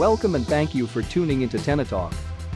Welcome and thank you for tuning into TennaTalk.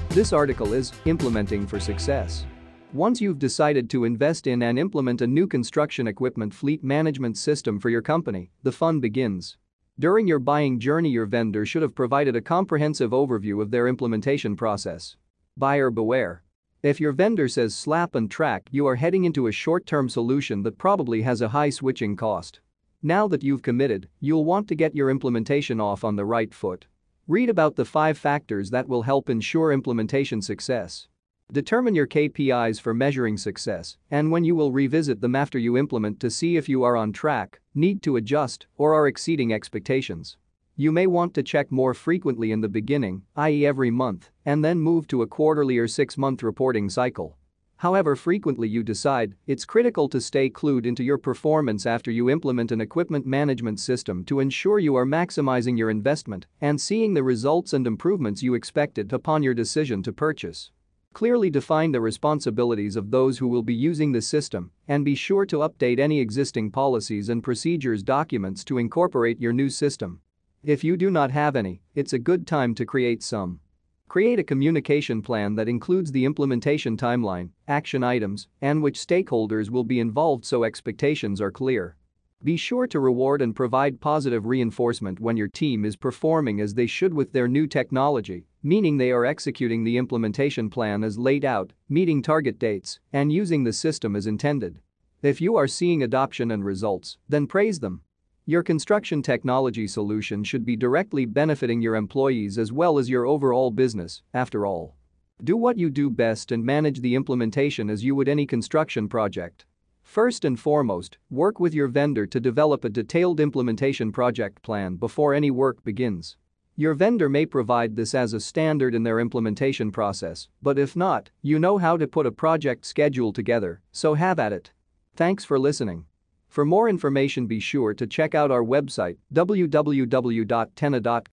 This article is Implementing for Success. Once you've decided to invest in and implement a new construction equipment fleet management system for your company, the fun begins. During your buying journey, your vendor should have provided a comprehensive overview of their implementation process. Buyer beware. If your vendor says slap and track, you are heading into a short term solution that probably has a high switching cost. Now that you've committed, you'll want to get your implementation off on the right foot. Read about the five factors that will help ensure implementation success. Determine your KPIs for measuring success and when you will revisit them after you implement to see if you are on track, need to adjust, or are exceeding expectations. You may want to check more frequently in the beginning, i.e., every month, and then move to a quarterly or six month reporting cycle. However frequently you decide, it's critical to stay clued into your performance after you implement an equipment management system to ensure you are maximizing your investment and seeing the results and improvements you expected upon your decision to purchase. Clearly define the responsibilities of those who will be using the system and be sure to update any existing policies and procedures documents to incorporate your new system. If you do not have any, it's a good time to create some. Create a communication plan that includes the implementation timeline, action items, and which stakeholders will be involved so expectations are clear. Be sure to reward and provide positive reinforcement when your team is performing as they should with their new technology, meaning they are executing the implementation plan as laid out, meeting target dates, and using the system as intended. If you are seeing adoption and results, then praise them. Your construction technology solution should be directly benefiting your employees as well as your overall business, after all. Do what you do best and manage the implementation as you would any construction project. First and foremost, work with your vendor to develop a detailed implementation project plan before any work begins. Your vendor may provide this as a standard in their implementation process, but if not, you know how to put a project schedule together, so have at it. Thanks for listening. For more information be sure to check out our website www.tenna.com